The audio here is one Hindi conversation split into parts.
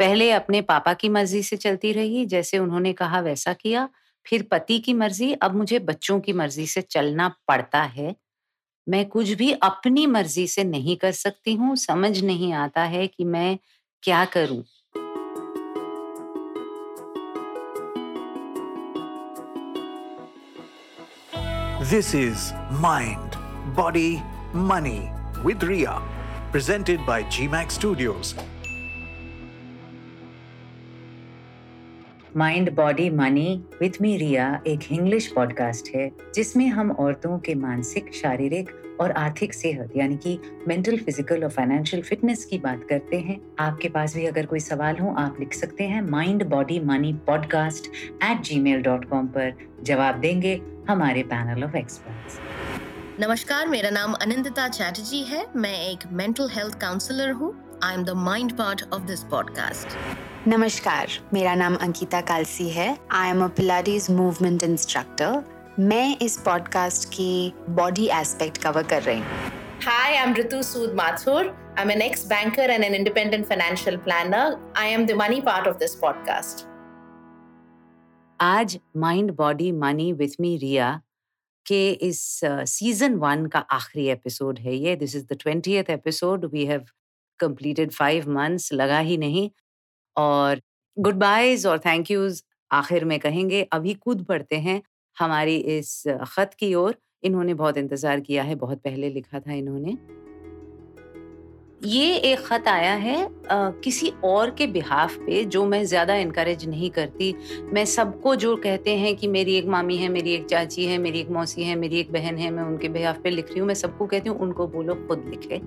पहले अपने पापा की मर्ज़ी से चलती रही जैसे उन्होंने कहा वैसा किया फिर पति की मर्ज़ी अब मुझे बच्चों की मर्ज़ी से चलना पड़ता है मैं कुछ भी अपनी मर्ज़ी से नहीं कर सकती हूँ समझ नहीं आता है कि मैं क्या करूँ This is Mind, Body, Money with Ria, presented by GMAX Studios. Mind body money with me Riya एक इंग्लिश पॉडकास्ट है, जिसमें हम औरतों के मानसिक, शारीरिक और आर्थिक सेहत, यानी कि मेंटल फ़िज़िकल और फाइनेंशियल फिटनेस की बात करते हैं। आपके पास भी अगर कोई सवाल हो, आप लिख सकते हैं mind body money podcast at Gmail dot com पर जवाब देंगे हमारे पैनल ऑफ़ एक्सपर्ट्स नमस्कार, मेरा नाम अनिंदिता चैटर्जी है। मैं एक मेंटल हेल्थ काउंसलर हूँ। I am the mind part of this podcast नमस्कार मेरा नाम अंकिता कालसी है I am a Pilates movement instructor मैं इस पॉडकास्ट की बॉडी एस्पेक्ट कवर कर रही हूँ Hi, I'm Ritu Sood Mathur. I'm an ex-banker and an independent financial planner. I am the money part of this podcast. आज mind body money with me Riya के इस सीज़न uh, वन का आखिरी एपिसोड है ये this is the twentieth episode we have completed five months लगा ही नहीं और गुड बाइज और थैंक यूज़ आखिर में कहेंगे अभी कूद पड़ते हैं हमारी इस खत की ओर। इन्होंने बहुत इंतज़ार किया है बहुत पहले लिखा था इन्होंने। ये एक खत आया है आ, किसी और के बिहाफ पे जो मैं ज़्यादा इनकरेज नहीं करती। मैं सबको जो कहते हैं कि मेरी एक मामी है मेरी एक चाची है मेरी एक मौसी है मेरी एक बहन है मैं उनके बिहाफ पे लिख रही हूँ मैं सबको कहती हूँ उनको बोलो खुद लिखे।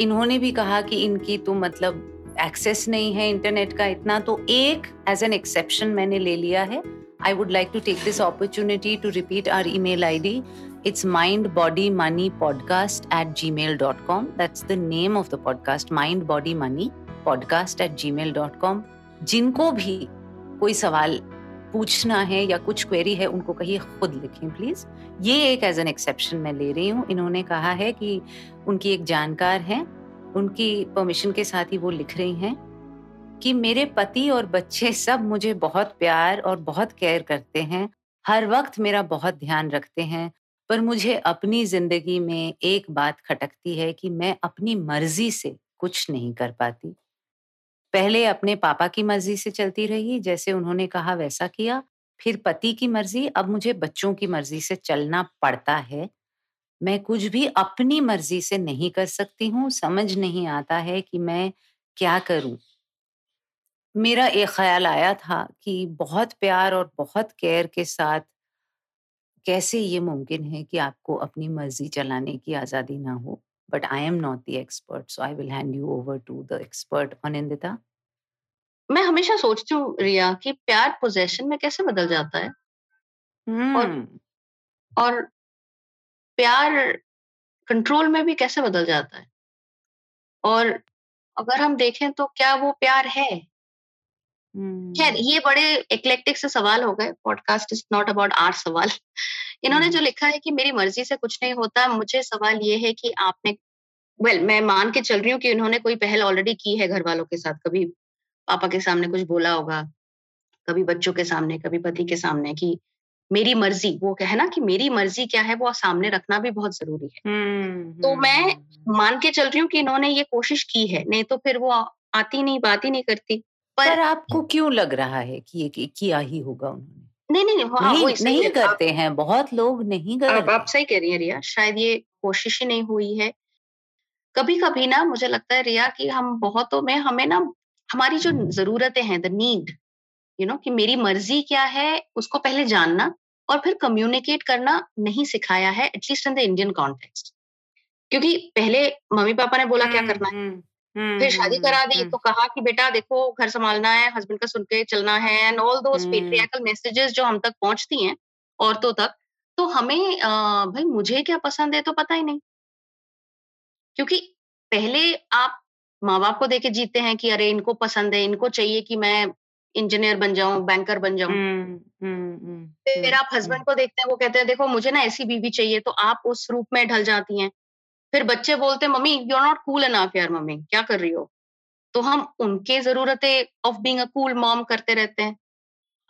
इन्होंने भी कहा कि इनकी तो मतलब एक्सेस नहीं है इंटरनेट का इतना तो एक एज एन एक्सेप्शन मैंने ले लिया है। I would like to take this opportunity to repeat our email I D it's mind body money podcast at Gmail dot com that's the name of the podcast mind body money podcast at Gmail dot com जिनको भी कोई सवाल पूछना है या कुछ क्वेरी है, उनको कहिए खुद लिखें प्लीज़ ये एक एज एन एक्सेप्शन मैं ले रही हूँ। इन्होंने कहा है कि उनकी एक जानकार है। उनकी परमिशन के साथ ही वो लिख रही हैं कि मेरे पति और बच्चे सब मुझे बहुत प्यार और बहुत केयर करते हैं। हर वक्त मेरा बहुत ध्यान रखते हैं, पर मुझे अपनी ज़िंदगी में एक बात खटकती है कि मैं अपनी मर्ज़ी से कुछ नहीं कर पाती। पहले अपने पापा की मर्ज़ी से चलती रही, जैसे उन्होंने कहा वैसा किया। फिर पति की मर्ज़ी, अब मुझे बच्चों की मर्ज़ी से चलना पड़ता है। मैं कुछ भी अपनी मर्ज़ी से नहीं कर सकती हूँ समझ नहीं आता है कि मैं क्या करूँ मेरा एक ख्याल आया था कि बहुत प्यार और बहुत केयर के साथ कैसे ये मुमकिन है कि आपको अपनी मर्ज़ी चलाने की आज़ादी ना हो but I am not the expert so I will hand you over to the expert Anindita मैं हमेशा सोचती हूँ रिया कि प्यार पोजेशन में कैसे बदल जाता है hmm. और हम्म। और प्यार कंट्रोल में भी कैसे बदल जाता है? और अगर हम देखें तो क्या वो प्यार है? खैर हम्म। ये बड़े इक्लेक्टिक से सवाल हो गए। Podcast is not about our सवाल। इन्होंने जो हम्म। लिखा है कि मेरी मर्ज़ी से कुछ नहीं होता मुझे सवाल ये है कि आपने वेल well, मैं मान के चल रही हूँ कि उन्होंने कोई पहल ऑलरेडी की है घर वालों के साथ। कभी पापा के सामने कुछ बोला होगा कभी बच्चों के सामने कभी पति के सामने कि मेरी मर्ज़ी वो कहे ना कि मेरी मर्ज़ी क्या है वो सामने रखना भी बहुत ज़रूरी है। hmm, तो मैं हम्म। मान के चल रही हूँ कि इन्होंने ये कोशिश की है नहीं तो फिर वो आती नहीं बात ही नहीं करती। पर, पर आपको क्यों लग रहा है कि ये किया ही होगा उन्होंने? नहीं नहीं नहीं, हाँ, नहीं, नहीं करते हैं बहुत लोग नहीं करते आप, आप सही कह रही हैं रिया शायद ये कोशिश ही नहीं हुई है। कभी कभी ना मुझे लगता है रिया कि हम बहुतों में हमें ना हमारी जो जरूरतें हैं द नीड यू नो कि मेरी मर्ज़ी क्या है उसको पहले जानना और फिर कम्युनिकेट करना नहीं सिखाया है at least in the Indian context क्योंकि पहले मम्मी पापा ने बोला क्या करना है? हम्म, हम्म, फिर शादी करा दी तो कहा कि बेटा देखो घर संभालना है हस्बैंड का सुन के चलना है and all those patriarchal messages जो हम तक पहुँचती हैं औरतों तक तो हमें आ, भाई मुझे क्या पसंद है तो पता ही नहीं। क्योंकि पहले आप माँ बाप को देके जीते हैं कि अरे इनको पसंद है इनको चाहिए कि मैं इंजीनियर बन जाऊँ बैंकर बन जाऊँ। हम्म, हम्म, हम्म, फिर आप हस्बैंड को देखते हैं वो कहते हैं देखो मुझे ना ऐसी बीवी चाहिए तो आप उस रूप में ढल जाती हैं। फिर बच्चे बोलते हैं mummy you are not cool enough यार मम्मी क्या कर रही हो? तो हम उनके जरूरतें of being a cool mom करते रहते हैं।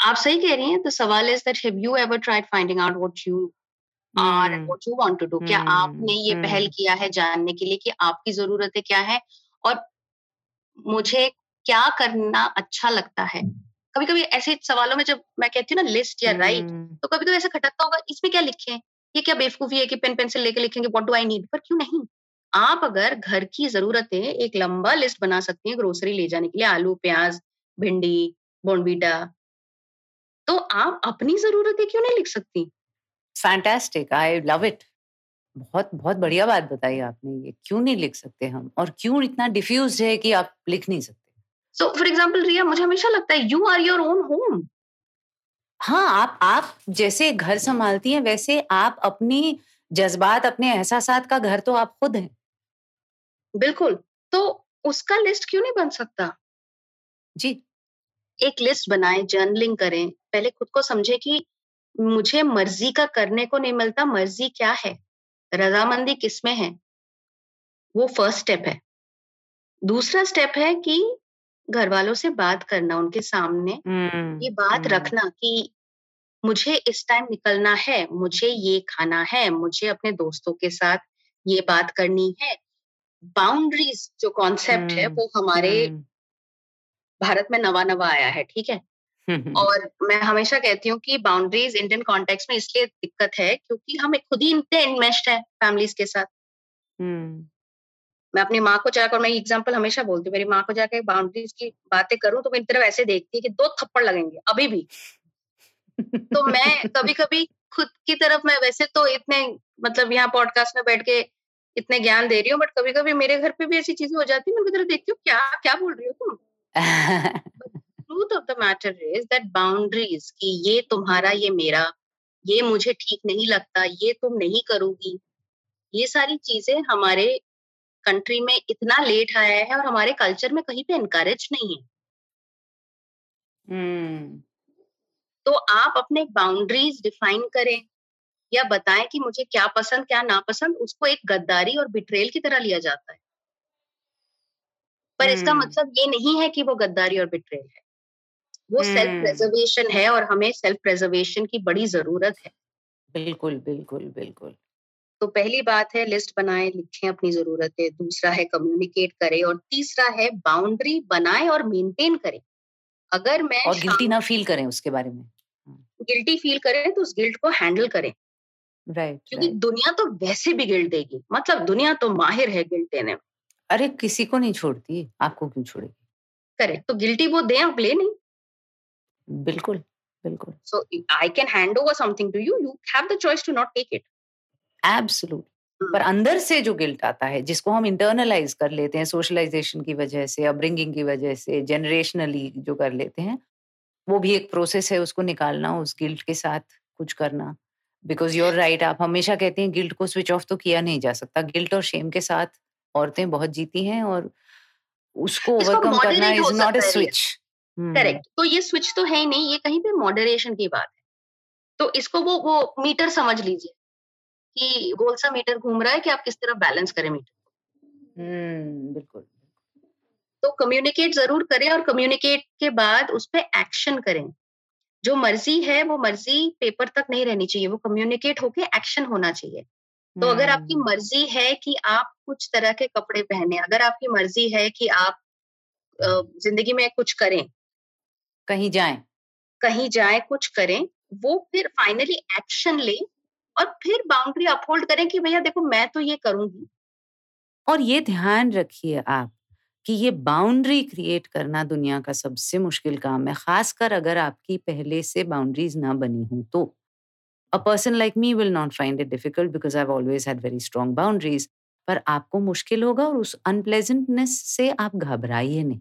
आप सही कह रही हैं तो सवाल is that have you ever tried finding out what you are and what you want to do क्या आपने ये पहल। किया है जानने के लिए कि आपकी जरूरतें क्या है? और मुझे क्या करना अच्छा लगता है? कभी कभी ऐसे सवालों में जब मैं कहती हूँ ना लिस्ट या राइट तो कभी कभी ऐसा खटकता होगा इसमें क्या लिखे? ये क्या बेवकूफ़ी है कि पेन पेंसिल लेके लिखेंगे व्हाट डू आई नीड पर क्यों नहीं? आप अगर घर की जरूरतें एक लंबा लिस्ट बना सकती हैं ग्रोसरी ले जाने के लिए आलू प्याज भिंडी बोनबीटा तो आप अपनी जरूरतें क्यों नहीं लिख सकती? फैंटास्टिक आई लव इट बहुत बहुत बढ़िया बात बताई आपने ये क्यों नहीं लिख सकते हम? और क्यों इतना डिफ्यूज है कि आप लिख नहीं सकते? सो फॉर एग्ज़ाम्पल रिया मुझे हमेशा लगता है you are your own home हाँ आप आप जैसे घर संभालती हैं वैसे आप अपनी जज्बात अपने एहसास का घर तो आप खुद हैं। बिल्कुल। तो उसका लिस्ट क्यों नहीं बन सकता? जी। एक लिस्ट बनाए जर्नलिंग करें। पहले खुद को समझे कि मुझे मर्ज़ी का करने को नहीं मिलता मर्ज़ी क्या है? रजामंदी किसमें है? वो फ़र्स्ट स्टेप है। दूसरा स्टेप है कि घर वालों से बात करना उनके सामने हम्म, ये बात हम्म, रखना कि मुझे इस टाइम निकलना है मुझे ये खाना है मुझे अपने दोस्तों के साथ ये बात करनी है। बाउंड्रीज जो कॉन्सेप्ट है वो हमारे हम्म, भारत में नवा नवा आया है ठीक है? और मैं हमेशा कहती हूँ कि बाउंड्रीज इंडियन कॉन्टेक्स्ट में इसलिए दिक्कत है क्योंकि हम एक खुद ही इतने इन्वेस्ट है फैमिलीज़ के साथ। मैं अपनी माँ को जाकर, मैं एग्ज़ाम्पल हमेशा बोलती हूँ, मेरी माँ को जाकर बाउंड्रीज की बातें करूँ तो मेरी तरफ़ ऐसे देखती है कि दो थप्पड़ लगेंगे, अभी भी। तो मैं कभी कभी खुद की तरफ़ मैं वैसे तो इतने मतलब यहाँ पॉडकास्ट में बैठ के इतने ज्ञान दे रही हूँ बट कभी कभी मेरे घर पे भी ऐसी चीज़ें हो जाती है, मैं तरफ़ देखती हूँ, क्या क्या बोल रही हो तुम? Truth of the matter is that boundaries कि ये तुम्हारा, ये मेरा, ये मुझे ठीक नहीं लगता, ये तुम नहीं करोगी, ये सारी चीज़ें हमारे कंट्री में इतना लेट आया है और हमारे कल्चर में कहीं पे एनकरेज नहीं है हम्म, तो आप अपने बाउंड्रीज डिफाइन करें या बताएँ कि मुझे क्या पसंद क्या नापसंद उसको एक गद्दारी और बिट्रेल की तरह लिया जाता है पर hmm. इसका हम्म। मतलब ये नहीं है कि वो गद्दारी और बिट्रेल है वो सेल्फ हम्म। प्रेजर्वेशन है और हमें सेल्फ प्रेजर्वेशन की बड़ी ज़रूरत है बिल्कुल बिल्कुल बिल्कुल तो पहली बात है लिस्ट बनाएँ लिखें अपनी जरूरतें। दूसरा है कम्युनिकेट करें और तीसरा है बाउंड्री बनाएँ और मेंटेन करें। अगर मैं और गिल्टी ना फील करें उसके बारे में। गिल्टी फील करें तो उस गिल्ट को हैंडल करें। राइट क्योंकि दुनिया तो वैसे भी गिल्ट देगी। मतलब दुनिया तो माहिर है गिल्ट देने में। अरे किसी को नहीं छोड़ती। आपको क्यों छोड़ेगी? करेक्ट तो गिल्टी वो दें आप ले नहीं। बिल्कुल बिल्कुल। So I can hand over something to you you have the choice to not take it absolute पर अंदर से जो गिल्ट आता है जिसको हम इंटरनलाइज कर लेते हैं सोशलाइजेशन की वजह से अपब्रिंगिंग की वजह से जनरेशनली जो कर लेते हैं वो भी एक प्रोसेस है उसको निकालना उस गिल्ट के साथ कुछ करना। बिकॉज़ यूर राइट आप हमेशा कहते हैं गिल्ट को स्विच ऑफ़ तो किया नहीं जा सकता। गिल्ट और शेम के साथ औरतें बहुत जीती हैं और उसको ओवरकम करना is not a switch correct तो ये स्विच तो है ही नहीं ये कहीं पे मॉडरेशन की बात है। तो इसको वो वो मीटर समझ लीजिए। कि गोल सा मीटर घूम रहा है कि आप किस तरह बैलेंस करें मीटर को। बिल्कुल। तो कम्युनिकेट ज़रूर करें और कम्युनिकेट के बाद उस पर एक्शन करें। जो मर्ज़ी है वो मर्ज़ी पेपर तक नहीं रहनी चाहिए। वो कम्युनिकेट होके एक्शन होना चाहिए। तो अगर आपकी हम्म, मर्ज़ी है कि आप कुछ तरह के कपड़े पहने अगर आपकी मर्ज़ी है कि आप ज़िंदगी में कुछ करें। कहीं जाएँ। कहीं जाए कुछ करें वो फिर फाइनली एक्शन ले और फिर बाउंड्री अपहोल्ड करें कि भैया देखो मैं तो ये करूँगी। और ये ध्यान रखिए आप कि ये बाउंड्री क्रिएट करना दुनिया का सबसे मुश्किल काम है, खासकर अगर आपकी पहले से बाउंड्रीज ना बनी हो तो। A person like me will not find it difficult because I always had very strong boundaries पर आपको मुश्किल होगा और उस अनप्लेजेंटनेस से आप घबराइए नहीं।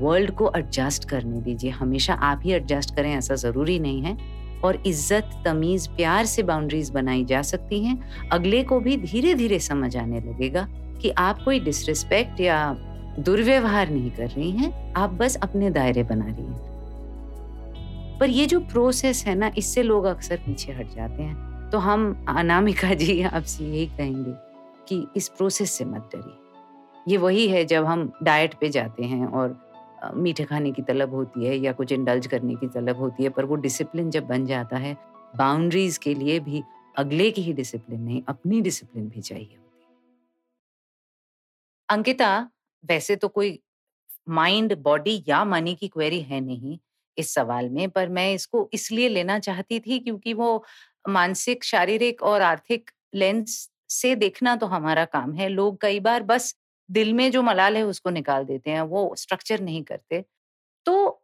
वर्ल्ड को एडजस्ट करने दीजिए, हमेशा आप ही एडजस्ट करें, ऐसा ज़रूरी नहीं है। और इज़्ज़त, तमीज, प्यार से बाउंड्रीज बनाई जा सकती हैं। अगले को भी धीरे धीरे समझ आने लगेगा कि आप कोई डिसरिस्पेक्ट या दुर्व्यवहार नहीं कर रही हैं, आप बस अपने दायरे बना रही हैं। पर ये जो प्रोसेस है ना, इससे लोग अक्सर पीछे हट जाते हैं। तो हम, अनामिका जी, आपसे यही कहेंगे कि इस प्रोसेस से मत डरिए। ये वही है जब हम डाइट पे जाते हैं और मीठे खाने की तलब होती है या कुछ इंडल्ज करने की तलब होती है, पर वो डिसिप्लिन जब बन जाता है बाउंड्रीज के लिए भी अगले की ही डिसिप्लिन नहीं, अपनी डिसिप्लिन भी चाहिए अंकिता, वैसे तो कोई माइंड बॉडी या मनी की क्वेरी है नहीं इस सवाल में, पर मैं इसको इसलिए लेना चाहती थी क्योंकि वो मानसिक, शारीरिक और आर्थिक लेंस से देखना तो हमारा काम है। लोग कई बार बस दिल में जो मलाल है उसको निकाल देते हैं वो स्ट्रक्चर नहीं करते। तो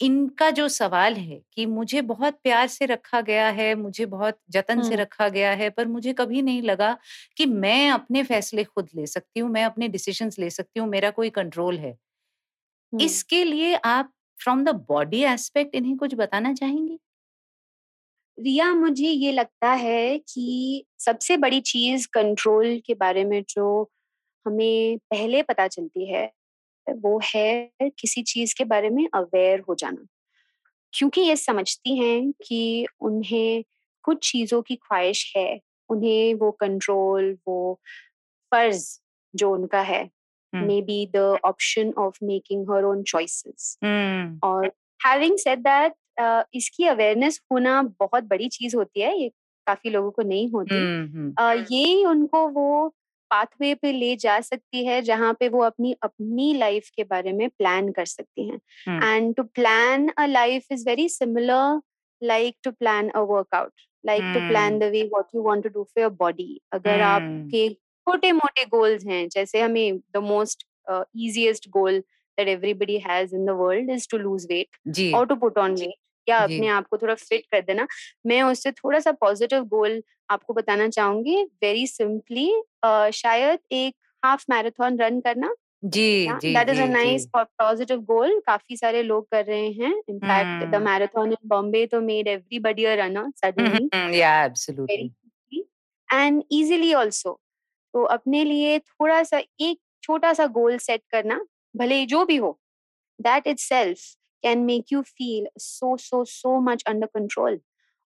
इनका जो सवाल है कि मुझे बहुत प्यार से रखा गया है मुझे बहुत जतन से रखा गया है पर मुझे कभी नहीं लगा कि मैं अपने फैसले खुद ले सकती हूँ मैं अपने डिसीजंस ले सकती हूँ मेरा कोई कंट्रोल है। इसके लिए आप फ्रॉम द बॉडी एस्पेक्ट इन्हें कुछ बताना चाहेंगी? रिया मुझे ये लगता है कि सबसे बड़ी चीज़ कंट्रोल के बारे में जो हमें पहले पता चलती है वो है किसी चीज़ के बारे में अवेयर हो जाना। क्योंकि ये समझती हैं कि उन्हें कुछ चीज़ों की ख्वाहिश है उन्हें वो कंट्रोल वो फ़र्ज़ जो उनका है may be the option of making her own choices और हैविंग सेड दैट इसकी अवेयरनेस होना बहुत बड़ी चीज़ होती है ये काफ़ी लोगों को नहीं होती। mm-hmm. uh, ये उनको वो पाथवे पे ले जा सकती है जहाँ पे वो अपनी अपनी लाइफ के बारे में प्लान कर सकती हैं। And to plan a life is very similar like to plan a workout like to plan the way what you want to do for your body अगर आपके छोटे मोटे गोल्स हैं जैसे हमें the most easiest goal that everybody has in the world is to lose weight और टू पुट ऑन वेट या अपने आप को थोड़ा फिट कर देना। मैं उससे थोड़ा सा पॉजिटिव गोल आपको बताना चाहूँगी वेरी सिंपली शायद एक हाफ़ मैराथन रन करना। जी जी that is a nice positive goal काफ़ी सारे लोग कर रहे हैं। In fact the marathon in Bombay तो made everybody a runner suddenly या एब्सोल्युटली एंड इजीली आल्सो तो अपने लिए थोड़ा सा एक छोटा सा गोल सेट करना भले जो भी हो। That itself can make you feel so so so much under control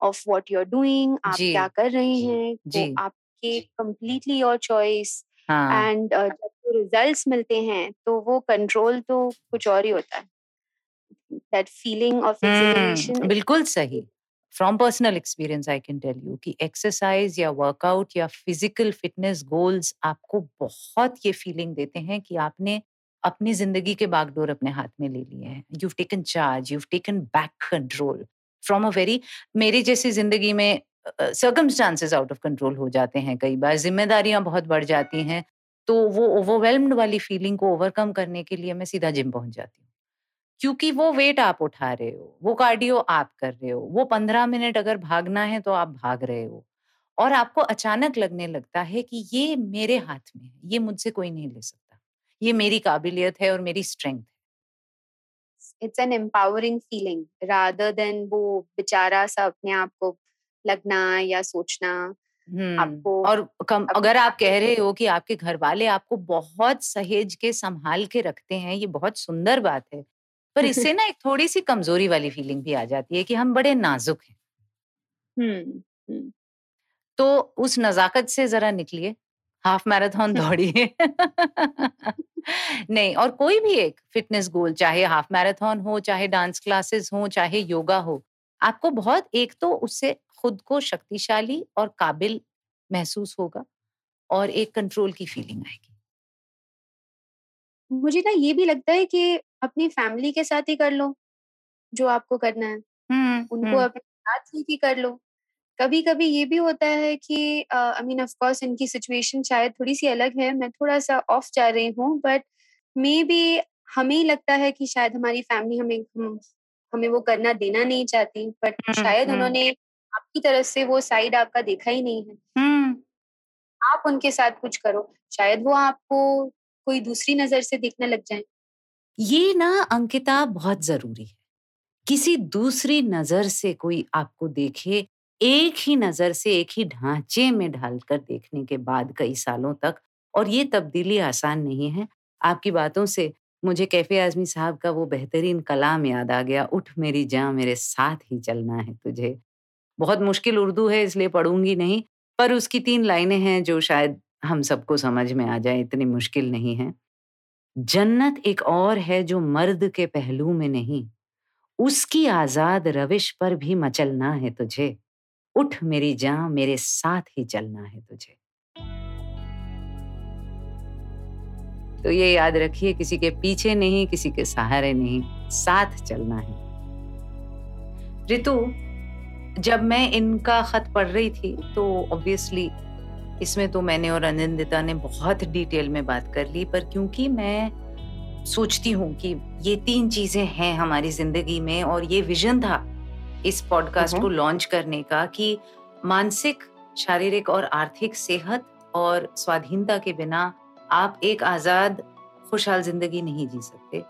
of what you are doing आप क्या कर रहे हैं वो आपके कंप्लीटली योर चॉइस एंड जब रिजल्ट्स मिलते हैं तो वो कंट्रोल तो कुछ और ही होता है। दैट फीलिंग ऑफ़ एक्सहिलेशन बिल्कुल सही। From personal experience I can tell you कि एक्सरसाइज या वर्कआउट या फ़िज़िकल फिटनेस गोल्स आपको बहुत ये फीलिंग देते हैं कि आपने अपनी ज़िंदगी के बागडोर अपने हाथ में ले लिए हैं। You taken charge you taken back control from a very मेरी जैसी ज़िंदगी में सर्कमस्टांसेस आउट ऑफ़ कंट्रोल हो जाते हैं कई बार। जिम्मेदारियाँ बहुत बढ़ जाती हैं तो वो ओवरवेलम्ड वाली फीलिंग को ओवरकम करने के लिए मैं सीधा जिम पहुँच जाती हूँ। क्योंकि वो वेट आप उठा रहे हो, वो कार्डियो आप कर रहे हो, वो पंद्रह मिनट अगर भागना है तो आप भाग रहे हो। और आपको अचानक लगने लगता है कि ये मेरे हाथ में है, ये मुझसे कोई नहीं ले सकता। ये मेरी काबिलियत है और मेरी स्ट्रेंथ है। It's an empowering feeling rather than वो बेचारा सा अपने आप को लगना या सोचना आपको और कम अगर आप कह रहे हो कि आपके घर वाले आपको बहुत सहेज के संभाल के रखते हैं ये बहुत सुंदर बात है पर इससे ना एक थोड़ी सी कमज़ोरी वाली फीलिंग भी आ जाती है कि हम बड़े नाजुक हैं। हम्म। तो उस नजाकत से जरा निकलिए। हाफ़ मैराथन दौड़िए नहीं और कोई भी एक फिटनेस गोल चाहे हाफ़ मैराथन हो चाहे डांस क्लासेस हो चाहे योगा हो आपको बहुत एक तो उससे खुद को शक्तिशाली और काबिल महसूस होगा और एक कंट्रोल की फीलिंग आएगी। मुझे ना ये भी लगता है कि अपनी फैमिली के साथ ही कर लो जो आपको करना है। हुँ, उनको हुँ. अपने साथ ही कर लो? कभी कभी ये भी होता है कि आई मीन ऑफ़ कोर्स इनकी सिचुएशन शायद थोड़ी सी अलग है मैं थोड़ा सा ऑफ़ जा रही हूँ बट मे बी हमें ही लगता है कि शायद हमारी फैमिली हमें हम, हमें वो करना देना नहीं चाहती बट शायद उन्होंने आपकी तरफ़ से वो साइड आपका देखा ही नहीं है। आप उनके साथ कुछ करो शायद वो आपको कोई दूसरी नज़र से देखने लग जाए। ये ना अंकिता बहुत ज़रूरी है। किसी दूसरी नज़र से कोई आपको देखे एक ही नज़र से, एक ही ढांचे में ढालकर देखने के बाद कई सालों तक, और ये तब्दीली आसान नहीं है। आपकी बातों से मुझे कैफ़े आजमी साहब का वो बेहतरीन कलाम याद आ गया, उठ मेरी जान मेरे साथ ही चलना है तुझे। बहुत मुश्किल उर्दू है, इसलिए पढ़ूँगी नहीं, पर उसकी तीन लाइनें हैं जो शायद हम सबको समझ में आ जाए, इतनी मुश्किल नहीं है। जन्नत एक और है जो मर्द के पहलू में नहीं, उसकी आज़ाद रविश पर भी मचलना है तुझे। उठ मेरी जान मेरे साथ ही चलना है तुझे। तो ये याद रखिए, किसी के पीछे नहीं, किसी के सहारे नहीं, साथ चलना है। ऋतु जब मैं इनका खत पढ़ रही थी तो ऑब्वियसली इसमें तो मैंने और अनिंदिता ने बहुत डिटेल में बात कर ली, पर क्योंकि मैं सोचती हूँ कि ये तीन चीज़ें हैं हमारी ज़िंदगी में और ये विजन था इस पॉडकास्ट को लॉन्च करने का कि मानसिक शारीरिक और आर्थिक सेहत और स्वाधीनता के बिना आप एक आज़ाद खुशहाल ज़िंदगी नहीं जी सकते।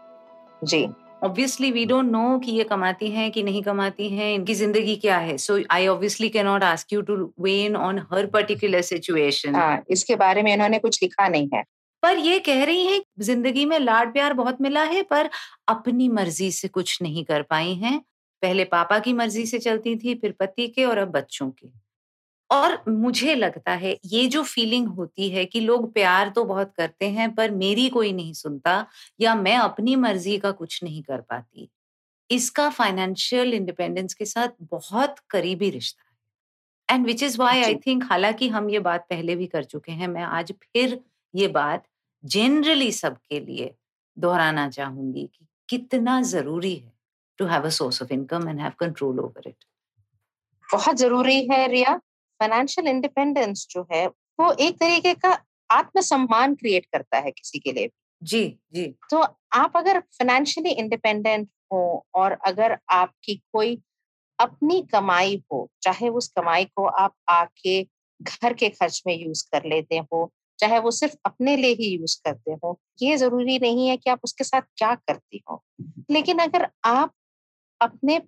जी। ऑब्वियसली वी डोंट नो कि ये कमाती हैं कि नहीं कमाती हैं इनकी ज़िंदगी क्या है? So I obviously can not ask you to vent on her particular situation इसके बारे में इन्होंने कुछ लिखा नहीं है। पर ये कह रही हैं ज़िंदगी में लाड प्यार बहुत मिला है पर अपनी मर्ज़ी से कुछ नहीं कर पाई हैं। पहले पापा की मर्ज़ी से चलती थी फिर पति के और अब बच्चों के। और मुझे लगता है ये जो फीलिंग होती है कि लोग प्यार तो बहुत करते हैं पर मेरी कोई नहीं सुनता या मैं अपनी मर्ज़ी का कुछ नहीं कर पाती। इसका फाइनेंशियल इंडिपेंडेंस के साथ बहुत करीबी रिश्ता है। And which is why I think हालाँकि हम ये बात पहले भी कर चुके हैं मैं आज फिर ये बात जनरली सबके लिए दोहराना चाहूँगी कि कितना ज़रूरी है। To have a source of income and have control over it बहुत ज़रूरी है रिया फाइनेंशियल इंडिपेंडेंस जो है वो एक तरीके का आत्मसम्मान क्रिएट करता है किसी के लिए जी जी। तो आप अगर फाइनेंशियली इंडिपेंडेंट हो और अगर आपकी कोई अपनी कमाई हो चाहे उस कमाई को आप आके घर के खर्च में यूज़ कर लेते हो चाहे वो सिर्फ़ अपने लिए ही यूज़ करते हो ये ज़रूरी नहीं है कि आप उसके साथ क्या करती हो। लेकिन अगर आप अपने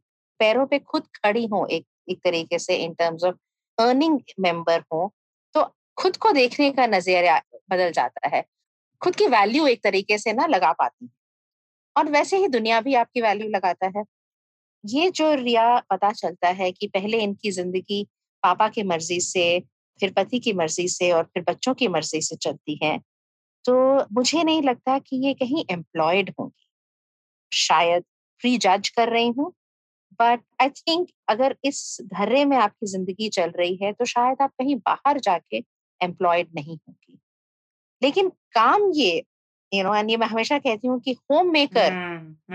पैरों पे खुद खड़ी हो एक एक तरीके से in terms of earning member हो तो खुद को देखने का नज़रिया बदल जाता है। खुद की वैल्यू एक तरीके से ना लगा पाती। और वैसे ही दुनिया भी आपकी वैल्यू लगाता है। ये जो रिया पता चलता है कि पहले इनकी ज़िंदगी पापा की मर्ज़ी से, फिर पति की मर्ज़ी से और फिर बच्चों की मर्ज़ी से चलती है तो मुझे नहीं लगता कि ये कहीं एम्प्लॉयड होंगी। शायद प्री जज कर रही हूँ। बट आई थिंक अगर इस धर्रे में आपकी ज़िंदगी चल रही है तो शायद आप कहीं बाहर जाके एम्प्लॉयड नहीं होंगी। लेकिन काम ये यू नो एंड ये मैं हमेशा कहती हूँ कि होम मेकर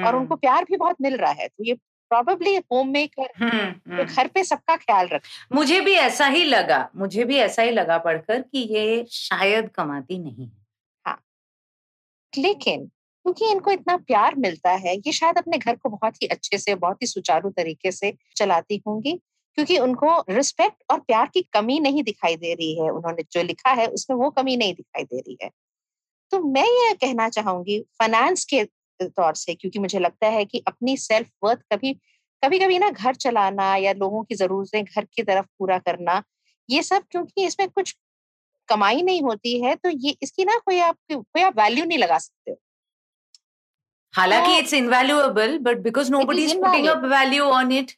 और उनको प्यार भी बहुत मिल रहा है तो ये प्रॉबेबली होम मेकर घर पे सबका ख्याल रख मुझे भी ऐसा ही लगा मुझे भी ऐसा ही लगा पढ़कर कि ये शायद कमाती नहीं हाँ। लेकिन क्योंकि इनको इतना प्यार मिलता है, ये शायद अपने घर को बहुत ही अच्छे से, बहुत ही सुचारू तरीके से चलाती होंगी, क्योंकि उनको रिस्पेक्ट और प्यार की कमी नहीं दिखाई दे रही है। उन्होंने जो लिखा है, उसमें वो कमी नहीं दिखाई दे रही है। तो मैं ये कहना चाहूँगी फाइनेंस के तौर से, क्योंकि मुझे लगता है कि अपनी सेल्फ वर्थ कभी कभी कभी ना घर चलाना या लोगों की जरूरतें घर की तरफ़ पूरा करना, ये सब क्योंकि इसमें कुछ कमाई नहीं होती है तो ये, इसकी ना कोई आप कोई आप वैल्यू नहीं लगा सकते हो। हालाँकि it's invaluable but because nobody is putting up value on it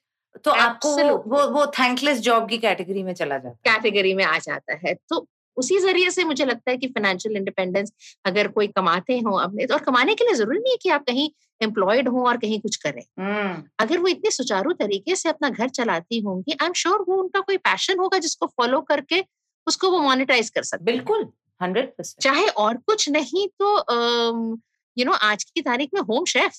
तो आपको वो वो थैंकलेस जॉब की कैटेगरी में चला जाता है। कैटेगरी में आ जाता है। तो उसी ज़रिए से मुझे लगता है कि फाइनेंशियल इंडिपेंडेंस अगर कोई कमाते हो अपने और कमाने के लिए ज़रूरी नहीं है कि आप कहीं एम्प्लॉयड हो और कहीं कुछ करें। hmm. अगर वो इतने सुचारू तरीके से अपना घर चलाती होंगी आई एम श्योर वो उनका कोई पैशन होगा जिसको फॉलो करके उसको वो मोनिटाइज कर सकते बिल्कुल हंड्रेड चाहे और कुछ नहीं तो यू नो आज की तारीख में होम शेफ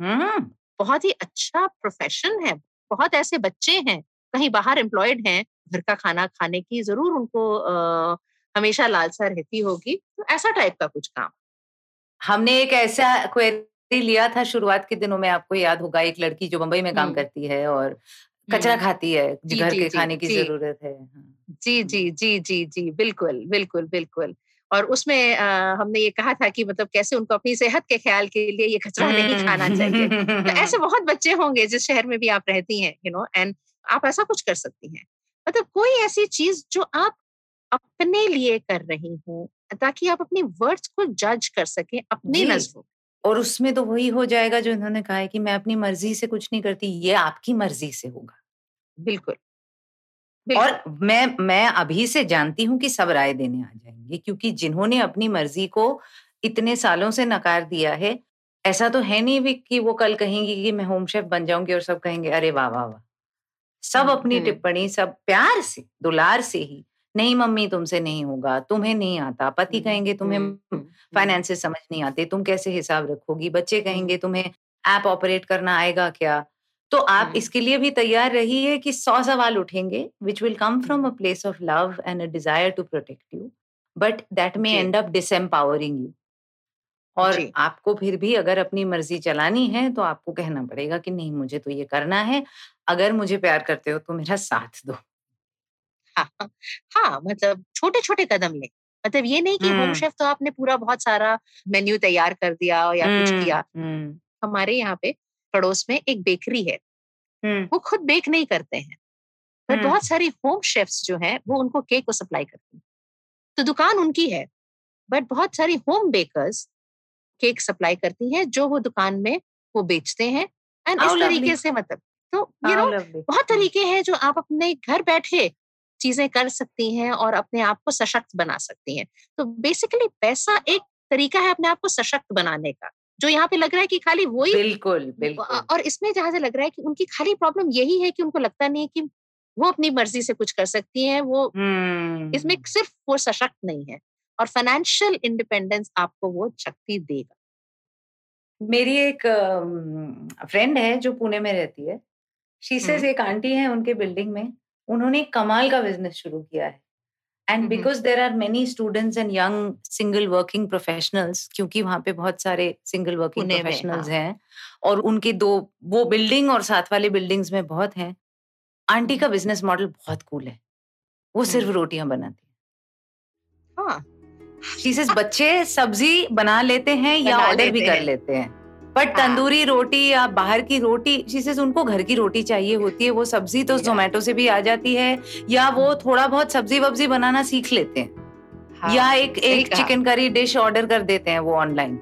हम्म। बहुत ही अच्छा प्रोफेशन है बहुत ऐसे बच्चे हैं कहीं बाहर एम्प्लॉयड हैं घर का खाना खाने की ज़रूर उनको आ, हमेशा लालसा रहती होगी तो ऐसा टाइप का कुछ काम हमने एक ऐसा क्वेरी लिया था शुरुआत के दिनों में आपको याद होगा एक लड़की जो मुंबई में काम हम्म। करती है और कचरा हम्म। खाती है घर के खाने की ज़रूरत है हाँ। जी जी जी जी जी बिल्कुल बिल्कुल बिल्कुल और उसमें आ, हमने ये कहा था कि मतलब कैसे उनको अपनी सेहत के ख्याल के लिए ये कचरा नहीं खाना चाहिए। तो ऐसे बहुत बच्चे होंगे जिस शहर में भी आप रहती हैं यू नो एंड आप ऐसा कुछ कर सकती हैं। मतलब कोई ऐसी चीज़ जो आप अपने लिए कर रही हो ताकि आप अपनी वर्ड्स को जज कर सके अपनी नज़रों और उसमें तो वही हो जाएगा जो इन्होंने कहा है कि मैं अपनी मर्ज़ी से कुछ नहीं करती ये आपकी मर्ज़ी से होगा। बिल्कुल। और मैं मैं अभी से जानती हूँ कि सब राय देने आ जाएँगे क्योंकि जिन्होंने अपनी मर्ज़ी को इतने सालों से नकार दिया है ऐसा तो है नहीं भी कि वो कल कहेंगी कि मैं होम शेफ बन जाऊँगी और सब कहेंगे अरे वाह वाह वाह। सब हम्म, अपनी हम्म। टिप्पणी सब प्यार से दुलार से ही नहीं मम्मी तुमसे नहीं होगा तुम्हें नहीं आता पति कहेंगे तुम्हें हम्म, फाइनेंसेस समझ नहीं आते तुम कैसे हिसाब रखोगी बच्चे कहेंगे तुम्हें ऐप ऑपरेट करना आएगा क्या? तो आप हम्म। इसके लिए भी तैयार रहिए कि सौ सवाल उठेंगे which will come from a place of love and a desire to protect you but that may. End up disempowering you और आपको फिर भी अगर अपनी मर्ज़ी चलानी है तो आपको कहना पड़ेगा कि नहीं मुझे तो ये करना है अगर मुझे प्यार करते हो तो मेरा साथ दो। हाँ हाँ मतलब छोटे छोटे कदम ले। मतलब ये नहीं कि होम हम्म। शेफ तो आपने पूरा बहुत सारा मेन्यू तैयार कर दिया या कुछ हम्म, किया। हमारे यहाँ पे पड़ोस में एक बेकरी है। वो खुद बेक नहीं करते हैं पर। बहुत सारी होम शेफ्स जो हैं वो उनको केक को सप्लाई करती हैं। तो दुकान उनकी है बट बहुत सारी होम बेकर्स केक सप्लाई करती हैं जो वो दुकान में वो बेचते हैं। एंड इस तरीके से मतलब तो यू नो बहुत तरीके हैं जो आप अपने घर बैठे चीज़ें कर सकती हैं और अपने आप को सशक्त बना सकती हैं। तो बेसिकली पैसा एक तरीका है अपने आप को सशक्त बनाने का। जो यहाँ पे लग रहा है कि खाली वही बिल्कुल बिल्कुल। और इसमें जहाँ से लग रहा है कि उनकी खाली प्रॉब्लम यही है कि उनको लगता नहीं है कि वो अपनी मर्ज़ी से कुछ कर सकती हैं वो हम्म, इसमें सिर्फ़ वो सशक्त नहीं है और फाइनेंशियल इंडिपेंडेंस आपको वो शक्ति देगा। मेरी एक फ्रेंड है जो पुणे में रहती है। शीशे सेज हम्म। एक आंटी है उनके बिल्डिंग में उन्होंने कमाल का बिज़नेस शुरू किया है। And. Because there are many students and young single working professionals क्योंकि वहाँ पे बहुत सारे सिंगल वर्किंग प्रोफेशनल्स हाँ। और उनके दो वो बिल्डिंग और साथ वाले बिल्डिंग्स में बहुत हैं आंटी का बिज़नेस मॉडल बहुत कूल है वो सिर्फ़ हम्म। रोटियाँ बनाती है हाँ बच्चे सब्ज़ी बना लेते हैं या ऑर्डर भी कर लेते हैं बट हाँ। तंदूरी रोटी या बाहर की रोटी सेज उनको घर की रोटी चाहिए होती है वो सब्ज़ी तो। जोमेटो से भी आ जाती है या वो थोड़ा बहुत सब्ज़ी वब्जी बनाना सीख लेते हैं हाँ, या एक एक। चिकन करी डिश ऑर्डर कर देते हैं वो ऑनलाइन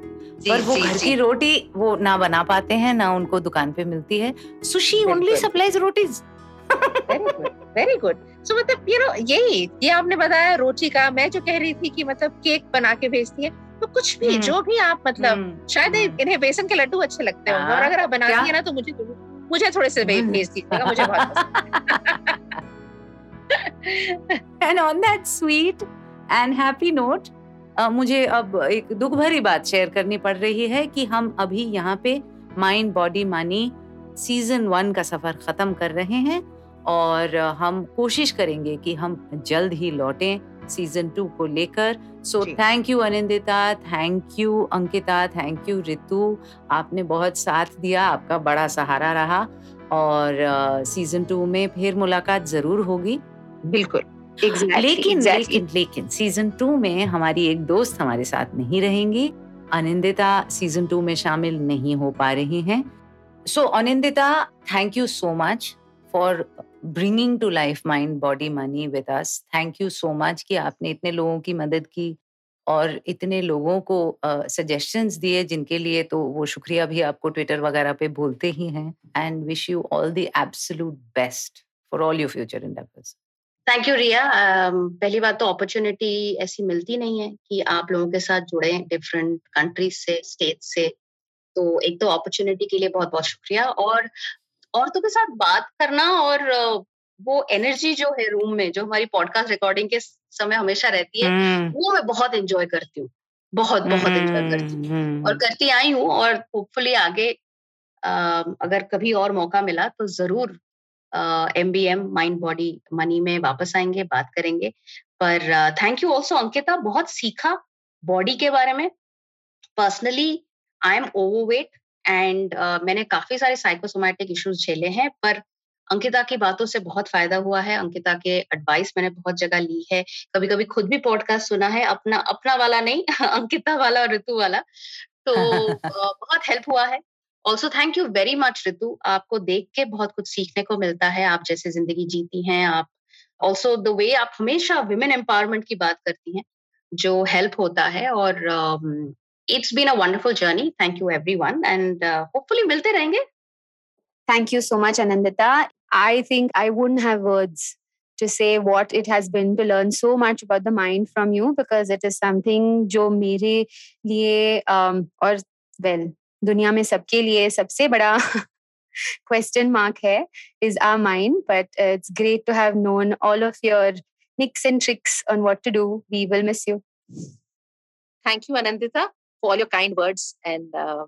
पर वो घर की रोटी वो ना बना पाते हैं ना उनको दुकान पे मिलती है sushi only. Supplies rotis very good so मतलब यू नो यही ये आपने बताया रोटी का मैं जो कह रही थी कि मतलब केक बना के भेजती है तो कुछ भी हम्म। जो भी आप मतलब हम्म, शायद हम्म। इन्हें बेसन के लड्डू अच्छे लगते होंगे और हाँ, अगर आप बनाती? है ना तो मुझे मुझे थोड़े से। भेज दीजिएगा मुझे बहुत and on that sweet and happy note मुझे अब एक दुख भरी बात शेयर करनी पड़ रही है कि हम अभी यहाँ पे mind body money season one का सफ़र खत्म कर रहे हैं और हम कोशिश करेंगे कि हम जल्द ही लौटें सीज़न टू को लेकर। So thank you Anindita thank you Ankita thank you Ritu आपने बहुत साथ दिया आपका बड़ा सहारा रहा। और सीज़न uh, टू में फिर मुलाकात ज़रूर होगी। बिल्कुल। Exactly, लेकिन exactly. लेकिन लेकिन सीज़न टू में हमारी एक दोस्त हमारे साथ नहीं रहेंगी। अनिंदिता सीज़न टू में शामिल नहीं हो पा रही हैं। So Anindita thank you so much for bringing to life mind body money with us thank you so much कि आपने इतने लोगों की मदद की और इतने लोगों को सजेशंस uh, दिए जिनके लिए तो वो शुक्रिया भी आपको ट्विटर वगैरह पे बोलते ही हैं। And wish you all the absolute best for all your future endeavors. Thank you Riya पहली बात तो अपॉर्चुनिटी ऐसी मिलती नहीं है कि आप लोगों के साथ जुड़े डिफरेंट कंट्रीज़ से स्टेट से। तो एक तो अपॉर्चुनिटी के लिए बहुत बहुत शुक्रिया और औरतों के साथ बात करना और वो एनर्जी जो है रूम में जो हमारी पॉडकास्ट रिकॉर्डिंग के समय हमेशा रहती है हम्म, वो मैं बहुत एंजॉय करती हूँ। बहुत बहुत एंजॉय करती हूँ। हम्म, और करती आई हूँ और होपफुली आगे अम, अगर कभी और मौका मिला तो ज़रूर M B M mind body money में वापस आएँगे बात करेंगे। पर थैंक यू ऑल्सो अंकिता बहुत सीखा बॉडी के बारे में। Personally I am overweight and uh, मैंने काफ़ी सारे साइकोसोमैटिक इश्यूज़ झेले हैं पर अंकिता की बातों से बहुत फ़ायदा हुआ है। अंकिता के एडवाइस मैंने बहुत जगह ली है। कभी कभी खुद भी पॉडकास्ट सुना है अपना अपना वाला नहीं अंकिता वाला और ऋतु वाला। तो बहुत हेल्प हुआ है। Also thank you very much Ritu. आपको देख के बहुत कुछ सीखने को मिलता है। आप जैसे ज़िंदगी जीती हैं आप ऑल्सो द वे आप हमेशा वुमेन एम्पावरमेंट की बात करती हैं जो हेल्प होता है। और It's been a wonderful journey thank you everyone and hopefully मिलते रहेंगे Thank you so much, Anandita. I think I wouldn't have words to say what it has been to learn so much about the mind from you because it is something जो मेरे लिए um, और well दुनिया में सबके लिए सबसे बड़ा question mark है is our mind but uh, it's great to have known all of your nicks and tricks on what to do we will miss you thank you anandita your kind words and uh,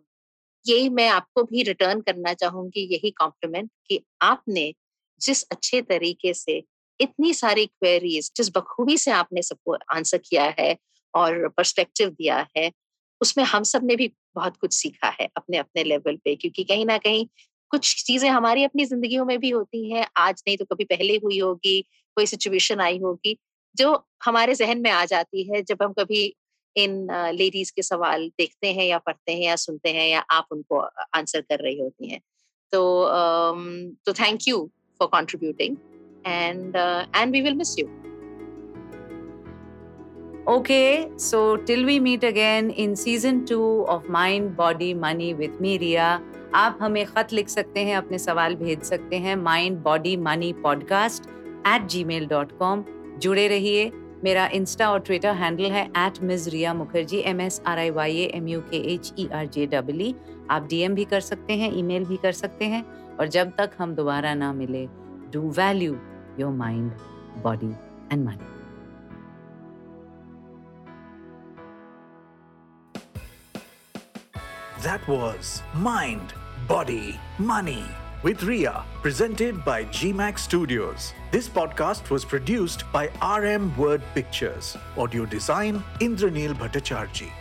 यही मैं आपको भी रिटर्न करना चाहूँगी यही कॉम्प्लीमेंट कि आपने जिस अच्छे तरीके से इतनी सारी क्वेरीज जिस बखूबी से आपने सबको आंसर किया है और पर्सपेक्टिव दिया है उसमें हम सबने भी बहुत कुछ सीखा है अपने अपने लेवल पे। क्योंकि कहीं ना कहीं कुछ चीज़ें हमारी अपनी जिंदगियों में भी होती हैं आज नहीं तो कभी पहले हुई होगी कोई सिचुएशन आई होगी जो हमारे जहन में आ जाती है जब हम कभी इन लेडीज़ के सवाल देखते हैं या पढ़ते हैं या सुनते हैं या आप उनको आंसर कर रही होती हैं। तो तो thank you for contributing and and we will miss you. Okay, so till we meet again in season two of Mind, Body, Money with me, Ria. आप हमें खत लिख सकते हैं अपने सवाल भेज सकते हैं mind body money podcast at gmail dot com जुड़े रहिए। मेरा इंस्टा और ट्विटर हैंडल है at Ms Riya Mukherjee M S R I Y M U K H E R J double आप डीएम भी कर सकते हैं ईमेल भी कर सकते हैं और जब तक हम दोबारा ना मिले do value your mind body and money That was Mind, Body, Money. With Ria, presented by GMAX Studios. This podcast was produced by RM Word Pictures. Audio design Indranil Bhattacharjee.